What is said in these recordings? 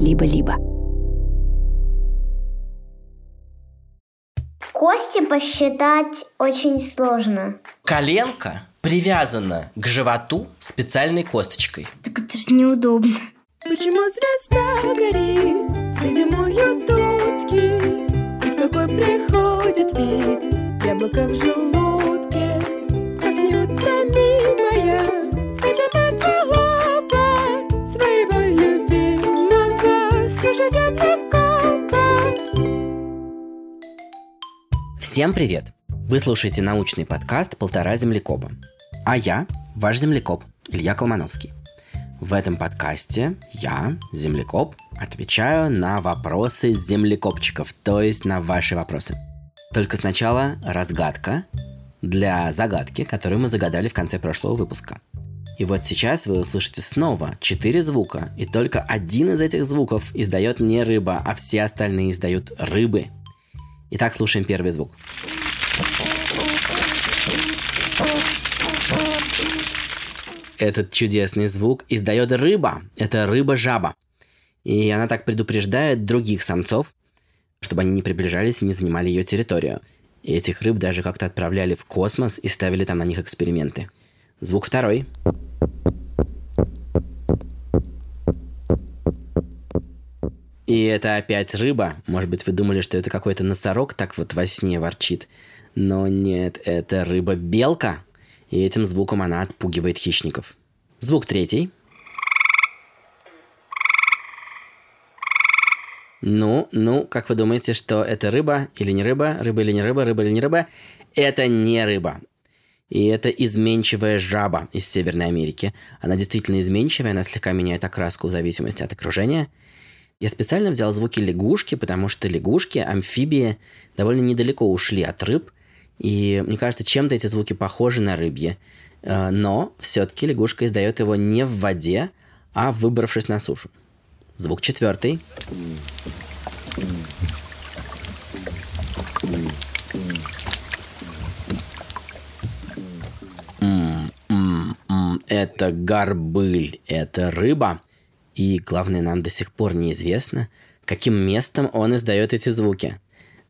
либо-либо. Кости посчитать очень сложно. Коленка привязана к животу специальной косточкой. Так это ж неудобно. Почему звезда горит, где зимуют утки? И в какой приходит вид яблоко в желудке? Всем привет! Вы слушаете научный подкаст «Полтора землекопа». А я, ваш землекоп, Илья Колмановский. В этом подкасте я, землекоп, отвечаю на вопросы землекопчиков, то есть на ваши вопросы. Только сначала разгадка для загадки, которую мы загадали в конце прошлого выпуска. И вот сейчас вы услышите снова четыре звука, и только один из этих звуков издает не рыба, а все остальные издают рыбы. Итак, слушаем первый звук. Этот чудесный звук издает рыба. Это рыба-жаба. И она так предупреждает других самцов, чтобы они не приближались и не занимали ее территорию. И этих рыб даже как-то отправляли в космос и ставили там на них эксперименты. Звук второй. И это опять рыба. Может быть, вы думали, что это какой-то носорог так вот во сне ворчит. Но нет, это рыба-белка. И этим звуком она отпугивает хищников. Звук третий. Ну, ну, как вы думаете, что это рыба или не рыба? Рыба или не рыба? Рыба или не рыба? Это не рыба. И это изменчивая жаба из Северной Америки. Она действительно изменчивая, она слегка меняет окраску в зависимости от окружения. Я специально взял звуки лягушки, потому что лягушки, амфибии довольно недалеко ушли от рыб. И мне кажется, чем-то эти звуки похожи на рыбьи. Э, Но все-таки лягушка издает его не в воде, а выбравшись на сушу. Звук четвертый. Это горбыль, это рыба. И главное, нам до сих пор неизвестно, каким местом он издает эти звуки.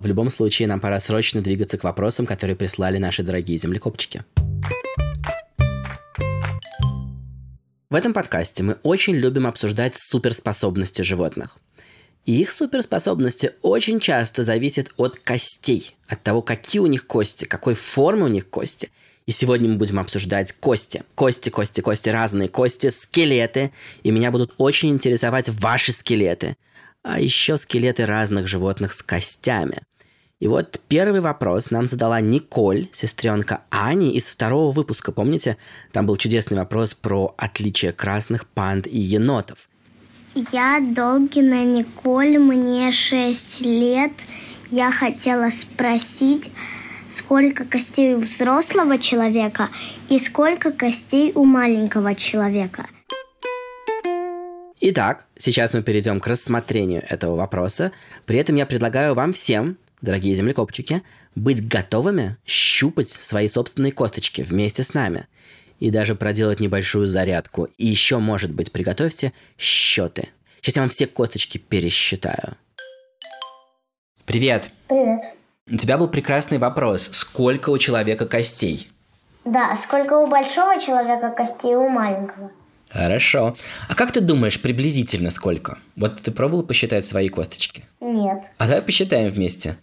В любом случае, нам пора срочно двигаться к вопросам, которые прислали наши дорогие землекопчики. В этом подкасте мы очень любим обсуждать суперспособности животных. И их суперспособности очень часто зависят от костей, от того, какие у них кости, какой формы у них кости. И сегодня мы будем обсуждать кости. Кости, кости, кости, разные кости, скелеты. И меня будут очень интересовать ваши скелеты. А еще скелеты разных животных с костями. И вот первый вопрос нам задала Николь, сестренка Ани из второго выпуска. Помните, там был чудесный вопрос про отличие красных панд и енотов. Я Долгина Николь, мне 6 лет. Я хотела спросить, сколько костей у взрослого человека и сколько костей у маленького человека. Итак, сейчас мы перейдем к рассмотрению этого вопроса. При этом я предлагаю вам всем, дорогие землекопчики, быть готовыми щупать свои собственные косточки вместе с нами. И даже проделать небольшую зарядку. И еще, может быть, приготовьте счеты. Сейчас я вам все косточки пересчитаю. Привет. Привет. У тебя был прекрасный вопрос. Сколько у человека костей? Да, сколько у большого человека костей у маленького? Хорошо. А как ты думаешь, приблизительно сколько? Вот ты пробовал посчитать свои косточки? Нет. А давай посчитаем вместе.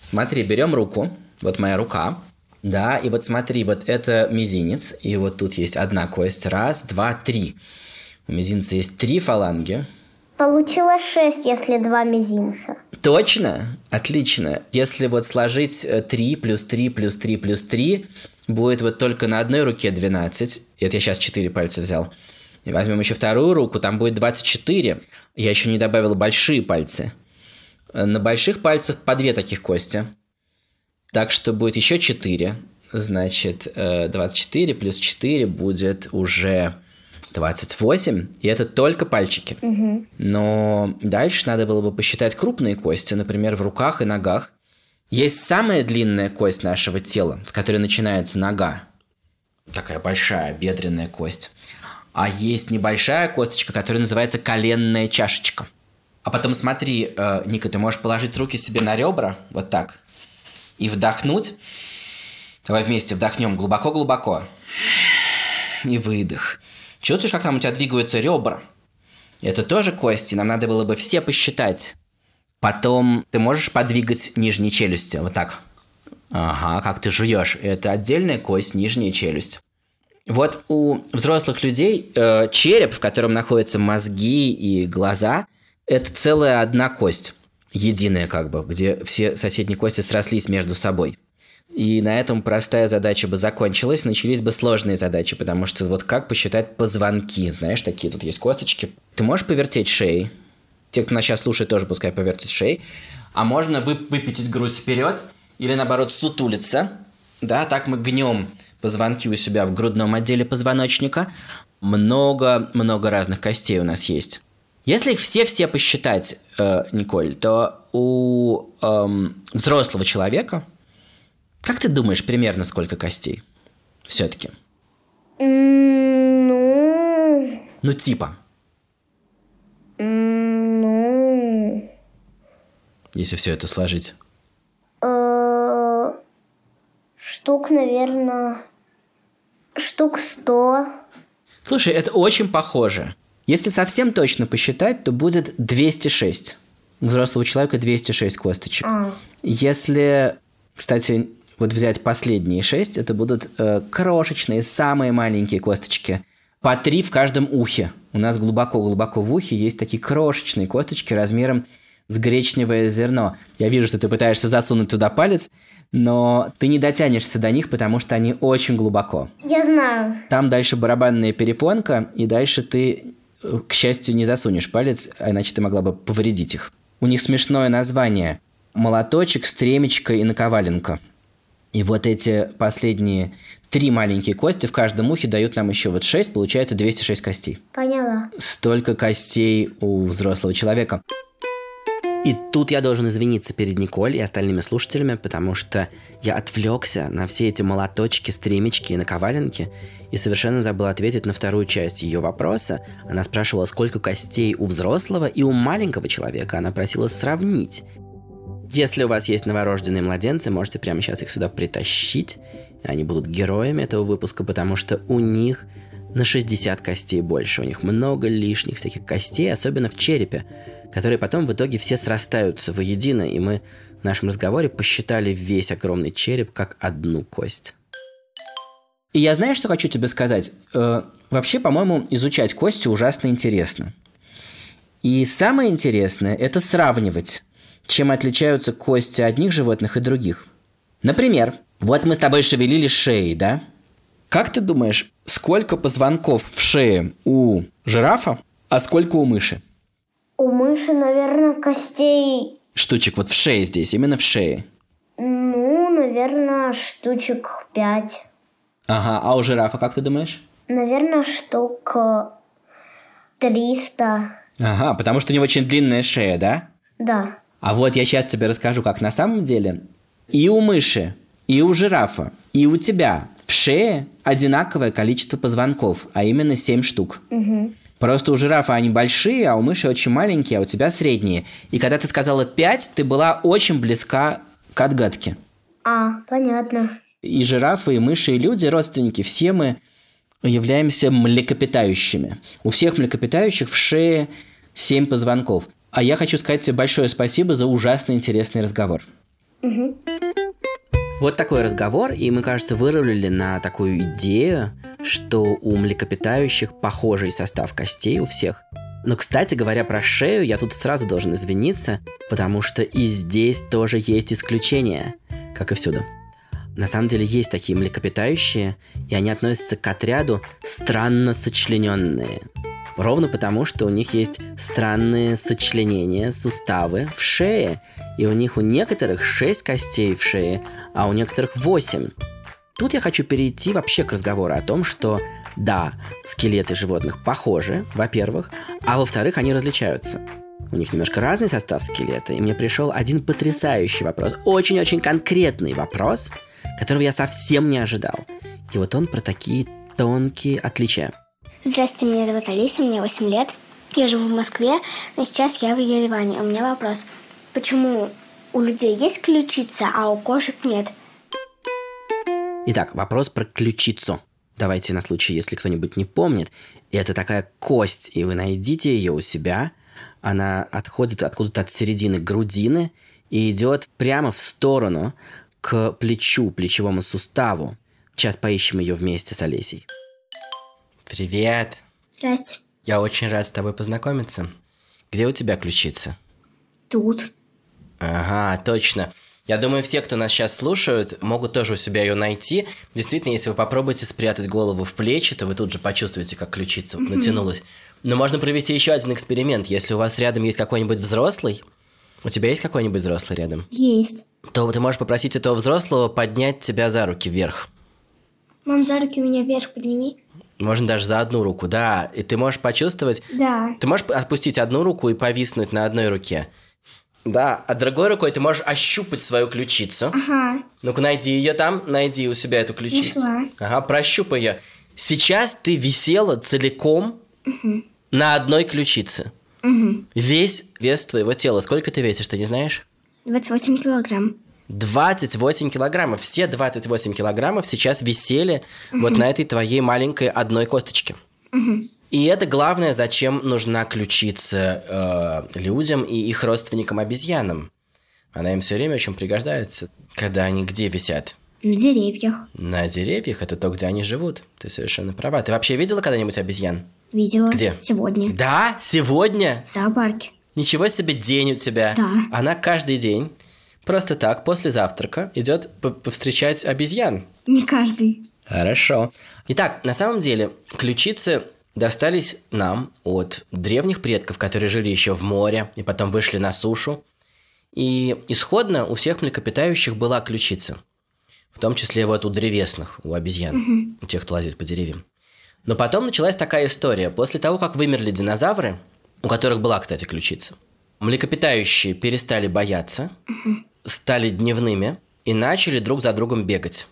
Смотри, берем руку. Вот моя рука. Да, и вот смотри, вот это мизинец. И вот тут есть одна кость. Раз, два, три. У мизинца есть три фаланги. Получилось 6, если два мизинца. Точно? Отлично. Если вот сложить 3 плюс 3 плюс 3 плюс 3, будет вот только на одной руке 12. Это я сейчас 4 пальца взял. И возьмем еще вторую руку, там будет 24. Я еще не добавил большие пальцы. На больших пальцах по две таких кости. Так что будет еще 4. Значит, 24 плюс 4 будет уже 28, и это только пальчики. Угу. Но дальше надо было бы посчитать крупные кости, например, в руках и ногах. Есть самая длинная кость нашего тела, с которой начинается нога. Такая большая бедренная кость. А есть небольшая косточка, которая называется коленная чашечка. А потом смотри, э, Ника, ты можешь положить руки себе на ребра, вот так, и вдохнуть. Давай вместе вдохнем глубоко-глубоко. И выдох. Чувствуешь, как там у тебя двигаются ребра? Это тоже кости, нам надо было бы все посчитать. Потом ты можешь подвигать нижней челюстью, вот так. Ага, как ты жуешь. Это отдельная кость, нижняя челюсть. Вот у взрослых людей э, череп, в котором находятся мозги и глаза, это целая одна кость, единая как бы, где все соседние кости срослись между собой. И на этом простая задача бы закончилась, начались бы сложные задачи, потому что вот как посчитать позвонки, знаешь, такие тут есть косточки. Ты можешь повертеть шеей, те, кто нас сейчас слушает, тоже пускай повертит шеей, а можно вы, выпятить грудь вперед или наоборот сутулиться, да, так мы гнем позвонки у себя в грудном отделе позвоночника. Много-много разных костей у нас есть. Если их все-все посчитать, э, Николь, то у э, взрослого человека, как ты думаешь, примерно сколько костей? Все-таки. Ну, Ну, типа, ну, если все это сложить. э, штук, наверное, штук сто. Слушай, это очень похоже. Если совсем точно посчитать, то будет 206. У взрослого человека 206 косточек. А, Если, кстати, вот взять последние 6, это будут э, крошечные, самые маленькие косточки. По три в каждом ухе. У нас глубоко-глубоко в ухе есть такие крошечные косточки размером с гречневое зерно. Я вижу, что ты пытаешься засунуть туда палец, но ты не дотянешься до них, потому что они очень глубоко. я знаю. Там дальше барабанная перепонка, и дальше ты, э, к счастью, не засунешь палец, а иначе ты могла бы повредить их. У них смешное название – молоточек, стремечко и наковаленка. И вот эти последние три маленькие кости в каждом ухе дают нам еще вот 6, получается 206 костей. Поняла. Столько костей у взрослого человека. И тут я должен извиниться перед Николь и остальными слушателями, потому что я отвлекся на все эти молоточки, стремечки и наковаленки и совершенно забыл ответить на вторую часть ее вопроса. Она спрашивала, сколько костей у взрослого и у маленького человека. Она просила сравнить. Если у вас есть новорожденные младенцы, можете прямо сейчас их сюда притащить. И Они будут героями этого выпуска, потому что у них на 60 костей больше. У них много лишних всяких костей, особенно в черепе, которые потом в итоге все срастаются воедино, и мы в нашем разговоре посчитали весь огромный череп как одну кость. И я знаю, что хочу тебе сказать. Э, вообще, по-моему, изучать кости ужасно интересно. И самое интересное – это сравнивать, чем отличаются кости одних животных и других. Например, вот мы с тобой шевелили шеей, да? Как ты думаешь, сколько позвонков в шее у жирафа, а сколько у мыши? У мыши, наверное, костей, Штучек вот в шее здесь, именно в шее. ну, наверное, штучек пять. Ага, а у жирафа как ты думаешь? Наверное, штук э, триста. Ага, потому что у него очень длинная шея, да? Да. А вот я сейчас тебе расскажу, как на самом деле. И у мыши, и у жирафа, и у тебя в шее одинаковое количество позвонков, а именно 7 штук. Просто у жирафа они большие, а у мыши очень маленькие, а у тебя средние. И когда ты сказала 5, ты была очень близка к отгадке. А, понятно. И жирафы, и мыши, и люди, родственники, все мы являемся млекопитающими. У всех млекопитающих в шее 7 позвонков. А я хочу сказать тебе большое спасибо за ужасно интересный разговор. Вот такой разговор, и мы, кажется, вырулили на такую идею, что у млекопитающих похожий состав костей у всех. Но, кстати говоря, про шею я тут сразу должен извиниться, потому что и здесь тоже есть исключения, как и всюду. На самом деле есть такие млекопитающие, и они относятся к отряду странно сочлененные. Ровно потому, что у них есть странные сочленения, суставы в шее, и у них у некоторых 6 костей в шее, а у некоторых 8. Тут я хочу перейти вообще к разговору о том, что да, скелеты животных похожи, во-первых, а во-вторых, они различаются. У них немножко разный состав скелета, и мне пришел один потрясающий вопрос, очень-очень конкретный вопрос, которого я совсем не ожидал. И вот он про такие тонкие отличия. Здравствуйте, меня зовут Алиса, мне 8 лет. Я живу в Москве, но сейчас я в Ереване. У меня вопрос. Почему у людей есть ключица, а у кошек нет? Итак, вопрос про ключицу. Давайте на случай, если кто-нибудь не помнит. Это такая кость, и вы найдите ее у себя. Она отходит откуда-то от середины грудины и идет прямо в сторону к плечу, плечевому суставу. Сейчас поищем ее вместе с Олесей. Привет! Здрасте. Я очень рад с тобой познакомиться. Где у тебя ключица? Тут. Ага, точно. Я думаю, все, кто нас сейчас слушают, могут тоже у себя ее найти. Действительно, если вы попробуете спрятать голову в плечи, то вы тут же почувствуете, как ключица натянулась. Но можно провести еще один эксперимент. Если у вас рядом есть какой-нибудь взрослый, у тебя есть какой-нибудь взрослый рядом, Есть. то ты можешь попросить этого взрослого поднять тебя за руки вверх. Мам, за руки меня вверх подними. Можно даже за одну руку, да. И ты можешь почувствовать... Да. Ты можешь отпустить одну руку и повиснуть на одной руке. Да, а другой рукой ты можешь ощупать свою ключицу. Ага. Ну-ка, найди ее там, найди у себя эту ключицу. Нашла. Ага, прощупай ее. Сейчас ты висела целиком на одной ключице. Весь вес твоего тела. Сколько ты весишь, ты не знаешь? 28 килограмм. 28 килограммов. Все 28 килограммов сейчас висели вот на этой твоей маленькой одной косточке. И это главное, зачем нужна ключица э, людям и их родственникам обезьянам. Она им все время очень пригождается, когда они где висят? На деревьях. На деревьях это то, где они живут. Ты совершенно права. Ты вообще видела когда-нибудь обезьян? Видела. Где? Сегодня. Да, сегодня. В зоопарке. Ничего себе день у тебя. Да. Она каждый день просто так после завтрака идет по- повстречать обезьян. Не каждый. Хорошо. Итак, на самом деле ключицы достались нам от древних предков, которые жили еще в море и потом вышли на сушу. И исходно у всех млекопитающих была ключица. В том числе вот у древесных, у обезьян, у тех, кто лазит по деревьям. Но потом началась такая история. После того, как вымерли динозавры, у которых была, кстати, ключица, млекопитающие перестали бояться, стали дневными и начали друг за другом бегать.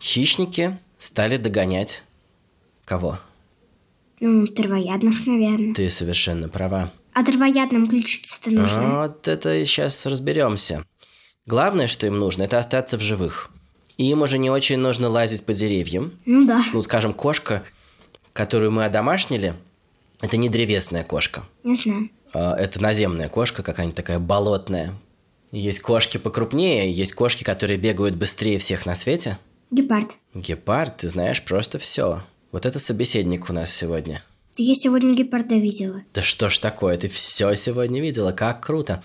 Хищники стали догонять кого? Ну, травоядных, наверное. Ты совершенно права. А травоядным ключица-то нужна. Вот это сейчас разберемся. Главное, что им нужно, это остаться в живых. И им уже не очень нужно лазить по деревьям. Ну да. Ну, скажем, кошка, которую мы одомашнили, это не древесная кошка. Не знаю. А, Это наземная кошка, какая-нибудь такая болотная. Есть кошки покрупнее, есть кошки, которые бегают быстрее всех на свете. Гепард. Гепард, ты знаешь просто все. Вот это собеседник у нас сегодня. Я сегодня гепарда видела. Да что ж такое, ты все сегодня видела, как круто.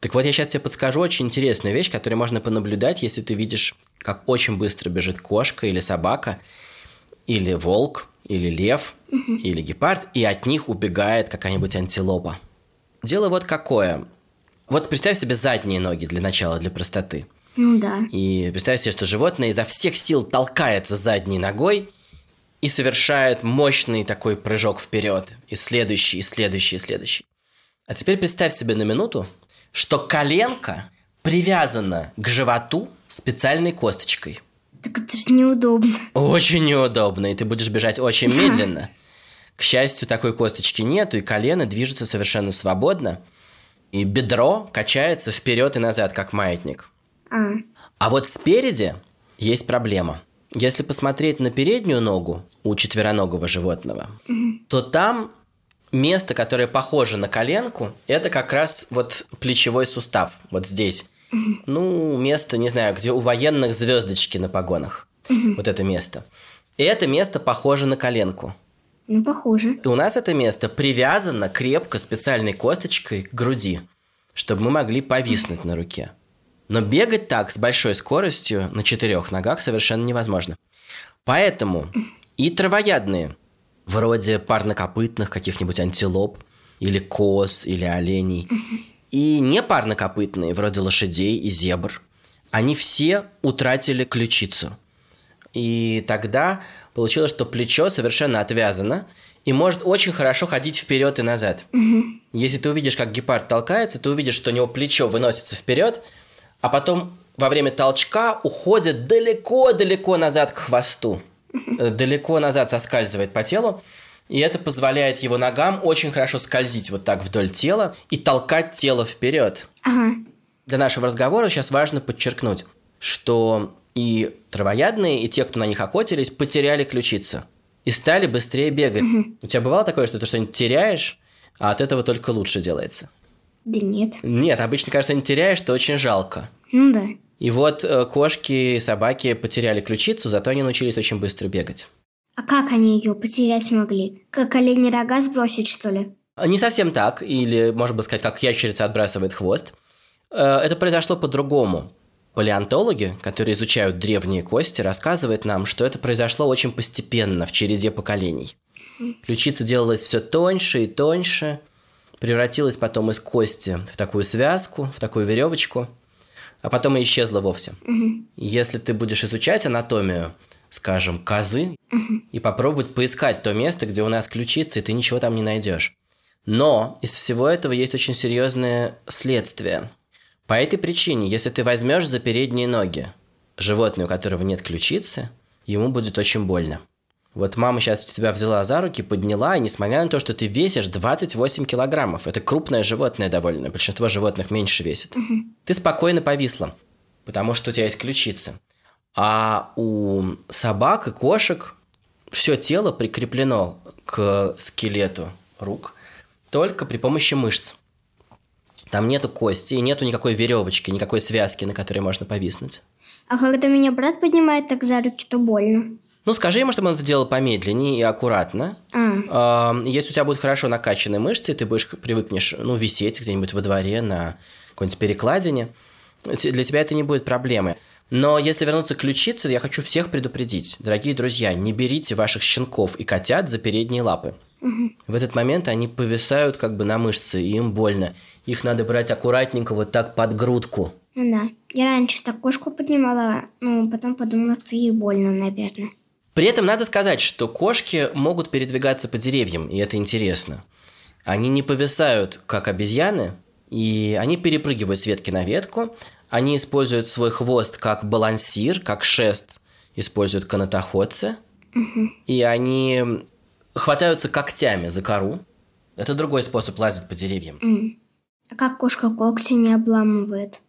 Так вот, я сейчас тебе подскажу очень интересную вещь, которую можно понаблюдать, если ты видишь, как очень быстро бежит кошка или собака, или волк, или лев, или гепард, и от них убегает какая-нибудь антилопа. Дело вот какое. Вот представь себе задние ноги для начала, для простоты. Ну да. И представь себе, что животное изо всех сил толкается задней ногой и совершает мощный такой прыжок вперед. И следующий, и следующий, и следующий. А теперь представь себе на минуту, что коленка привязана к животу специальной косточкой. Так это же неудобно. Очень неудобно, и ты будешь бежать очень медленно. К счастью, такой косточки нету, и колено движется совершенно свободно. И бедро качается вперед и назад, как маятник. А, А вот спереди есть проблема. Если посмотреть на переднюю ногу у четвероногого животного, то там место, которое похоже на коленку, это как раз вот плечевой сустав, вот здесь. Ну, место, не знаю, где у военных звездочки на погонах. Вот это место. И это место похоже на коленку. Ну похоже. И у нас это место привязано крепко специальной косточкой к груди, чтобы мы могли повиснуть на руке. Но бегать так с большой скоростью на четырех ногах совершенно невозможно. Поэтому и травоядные, вроде парнокопытных каких-нибудь антилоп, или коз, или оленей, и непарнокопытные, вроде лошадей и зебр, они все утратили ключицу. И тогда получилось, что плечо совершенно отвязано и может очень хорошо ходить вперед и назад. Если ты увидишь, как гепард толкается, ты увидишь, что у него плечо выносится вперед, а потом во время толчка уходит далеко-далеко назад к хвосту. Э, Далеко назад соскальзывает по телу. И это позволяет его ногам очень хорошо скользить вот так вдоль тела и толкать тело вперед. Ага. Для нашего разговора сейчас важно подчеркнуть, что и травоядные, и те, кто на них охотились, потеряли ключицу и стали быстрее бегать. У тебя бывало такое, что ты что-нибудь теряешь, а от этого только лучше делается? Да нет. Нет, обычно, кажется, не теряешь, что очень жалко. Ну да. И вот э, кошки и собаки потеряли ключицу, зато они научились очень быстро бегать. А как они ее потерять могли? Как олени рога сбросить, что ли? Не совсем так, или, можно бы сказать, как ящерица отбрасывает хвост. Э, Это произошло по-другому. Палеонтологи, которые изучают древние кости, рассказывают нам, что это произошло очень постепенно, в череде поколений. Ключица делалась все тоньше и тоньше, превратилась потом из кости в такую связку, в такую веревочку, а потом и исчезла вовсе. Если ты будешь изучать анатомию, скажем, козы, и попробовать поискать то место, где у нас ключица, и ты ничего там не найдешь. Но из всего этого есть очень серьезное следствие. По этой причине, если ты возьмешь за передние ноги животное, у которого нет ключицы, ему будет очень больно. Вот мама сейчас тебя взяла за руки, подняла, и несмотря на то, что ты весишь 28 килограммов, это крупное животное довольно, большинство животных меньше весит, ты спокойно повисла, потому что у тебя есть ключица. А у собак и кошек все тело прикреплено к скелету рук только при помощи мышц. Там нету кости, и нету никакой веревочки, никакой связки, на которой можно повиснуть. А когда меня брат поднимает так за руки, то больно. Ну, скажи ему, чтобы он это делал помедленнее и аккуратно. А, Если у тебя будут хорошо накачанные мышцы, ты будешь привыкнешь, ну, висеть где-нибудь во дворе на какой-нибудь перекладине, для тебя это не будет проблемы. Но если вернуться к ключице, я хочу всех предупредить. Дорогие друзья, не берите ваших щенков и котят за передние лапы. В этот момент они повисают как бы на мышцы, и им больно. Их надо брать аккуратненько вот так под грудку. ну да. Я раньше так кошку поднимала, ну, потом подумала, что ей больно, наверное. При этом надо сказать, что кошки могут передвигаться по деревьям, и это интересно. Они не повисают, как обезьяны, и они перепрыгивают с ветки на ветку. Они используют свой хвост как балансир, как шест используют канатоходцы. И они хватаются когтями за кору. Это другой способ лазить по деревьям. А как кошка когти не обламывает?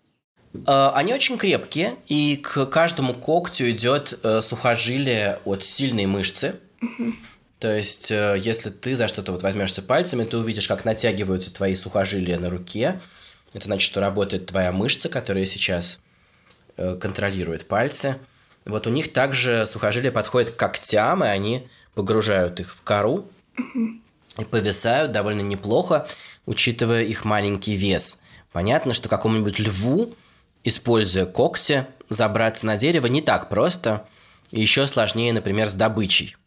Э, Они очень крепкие, и к каждому когтю идет э, сухожилие от сильной мышцы. То есть, э, если ты за что-то вот возьмешься пальцами, ты увидишь, как натягиваются твои сухожилия на руке. Это значит, что работает твоя мышца, которая сейчас э, контролирует пальцы. Вот у них также сухожилия подходят к когтям, и они погружают их в кору и повисают довольно неплохо, учитывая их маленький вес. Понятно, что какому-нибудь льву, используя когти, забраться на дерево не так просто. Еще сложнее, например, с добычей.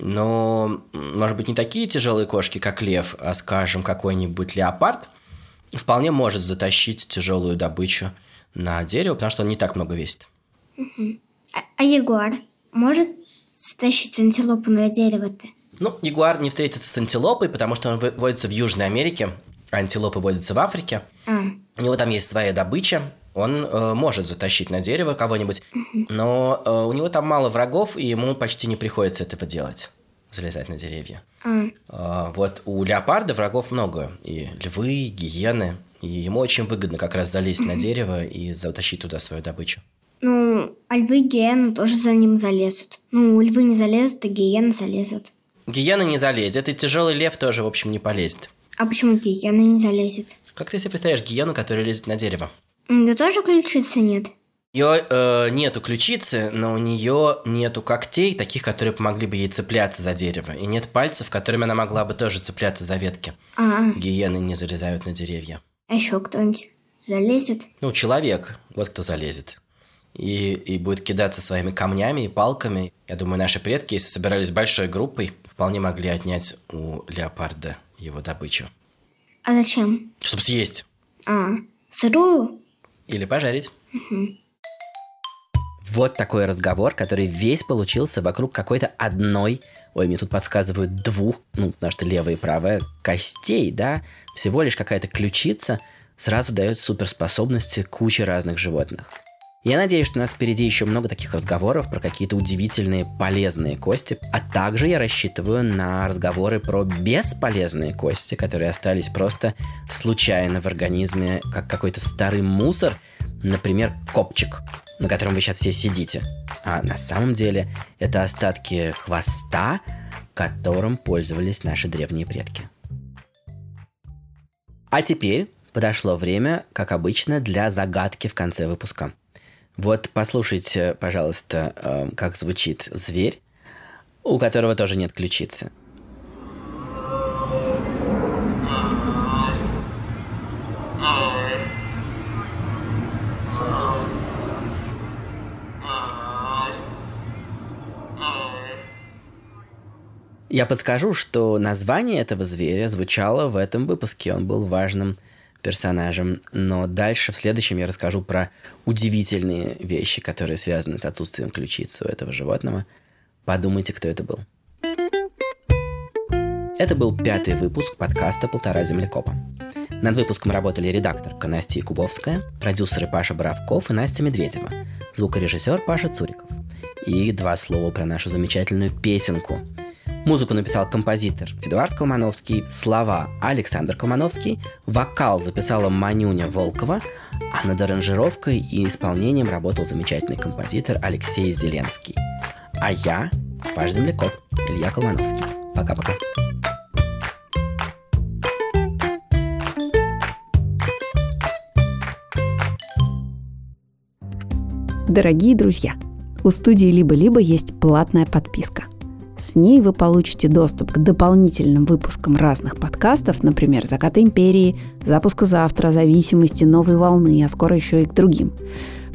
Но, может быть, не такие тяжелые кошки, как лев, а, скажем, какой-нибудь леопард, вполне может затащить тяжелую добычу на дерево, потому что он не так много весит. А, а ягуар может стащить антилопу на дерево-то? Ну, ягуар не встретится с антилопой, потому что он водится в Южной Америке, а антилопы водятся в Африке. А, У него там есть своя добыча, он э, может затащить на дерево кого-нибудь, но э, у него там мало врагов, и ему почти не приходится этого делать, залезать на деревья. а, А, вот у леопарда врагов много, и львы, и гиены, и ему очень выгодно как раз залезть на дерево и затащить туда свою добычу. Ну, а львы и гиены тоже за ним залезут. Ну, львы не залезут, а гиены залезут. Гиена не залезет, и тяжелый лев тоже, в общем, не полезет. А почему гиена не залезет? Как ты себе представляешь гиену, которая лезет на дерево? Нее тоже ключицы нет? У нее э, нету ключицы, но у нее нету когтей, таких, которые помогли бы ей цепляться за дерево. И нет пальцев, которыми она могла бы тоже цепляться за ветки. А, Гиены не залезают на деревья. а еще кто-нибудь залезет? Ну, человек, вот кто залезет. И, и будет кидаться своими камнями и палками. Я думаю, наши предки, если собирались большой группой, вполне могли отнять у леопарда его добычу. А зачем? Чтобы съесть. А, сырую? Или пожарить. Вот такой разговор, который весь получился вокруг какой-то одной, ой, мне тут подсказывают двух, ну, потому что левая и правая, костей, да, всего лишь какая-то ключица сразу дает суперспособности куче разных животных. Я надеюсь, что у нас впереди еще много таких разговоров про какие-то удивительные полезные кости, а также я рассчитываю на разговоры про бесполезные кости, которые остались просто случайно в организме, как какой-то старый мусор, например, копчик, на котором вы сейчас все сидите. А на самом деле это остатки хвоста, которым пользовались наши древние предки. А теперь подошло время, как обычно, для загадки в конце выпуска. Вот послушайте, пожалуйста, эм, как звучит зверь, у которого тоже нет ключицы. Я подскажу, что название этого зверя звучало в этом выпуске. Он был важным персонажем. Но дальше, в следующем, я расскажу про удивительные вещи, которые связаны с отсутствием ключицы у этого животного. Подумайте, кто это был. Это был пятый выпуск подкаста «Полтора землекопа». Над выпуском работали редакторка Настя Якубовская, продюсеры Паша Боровков и Настя Медведева, звукорежиссер Паша Цуриков. И два слова про нашу замечательную песенку – Музыку написал композитор Эдуард Колмановский, слова Александр Колмановский, вокал записала Манюня Волкова, а над аранжировкой и исполнением работал замечательный композитор Алексей Зеленский. А я, ваш земляков, Илья Колмановский. Пока-пока. Дорогие друзья, у студии «Либо-либо» есть платная подписка – с ней вы получите доступ к дополнительным выпускам разных подкастов, например, «Закаты империи», «Запуска завтра», «Зависимости», «Новой волны», а скоро еще и к другим.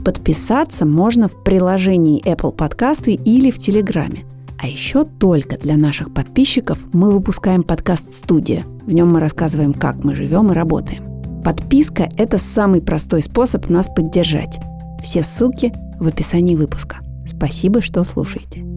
Подписаться можно в приложении Apple Подкасты или в Телеграме. А еще только для наших подписчиков мы выпускаем подкаст «Студия». В нем мы рассказываем, как мы живем и работаем. Подписка – это самый простой способ нас поддержать. Все ссылки в описании выпуска. Спасибо, что слушаете.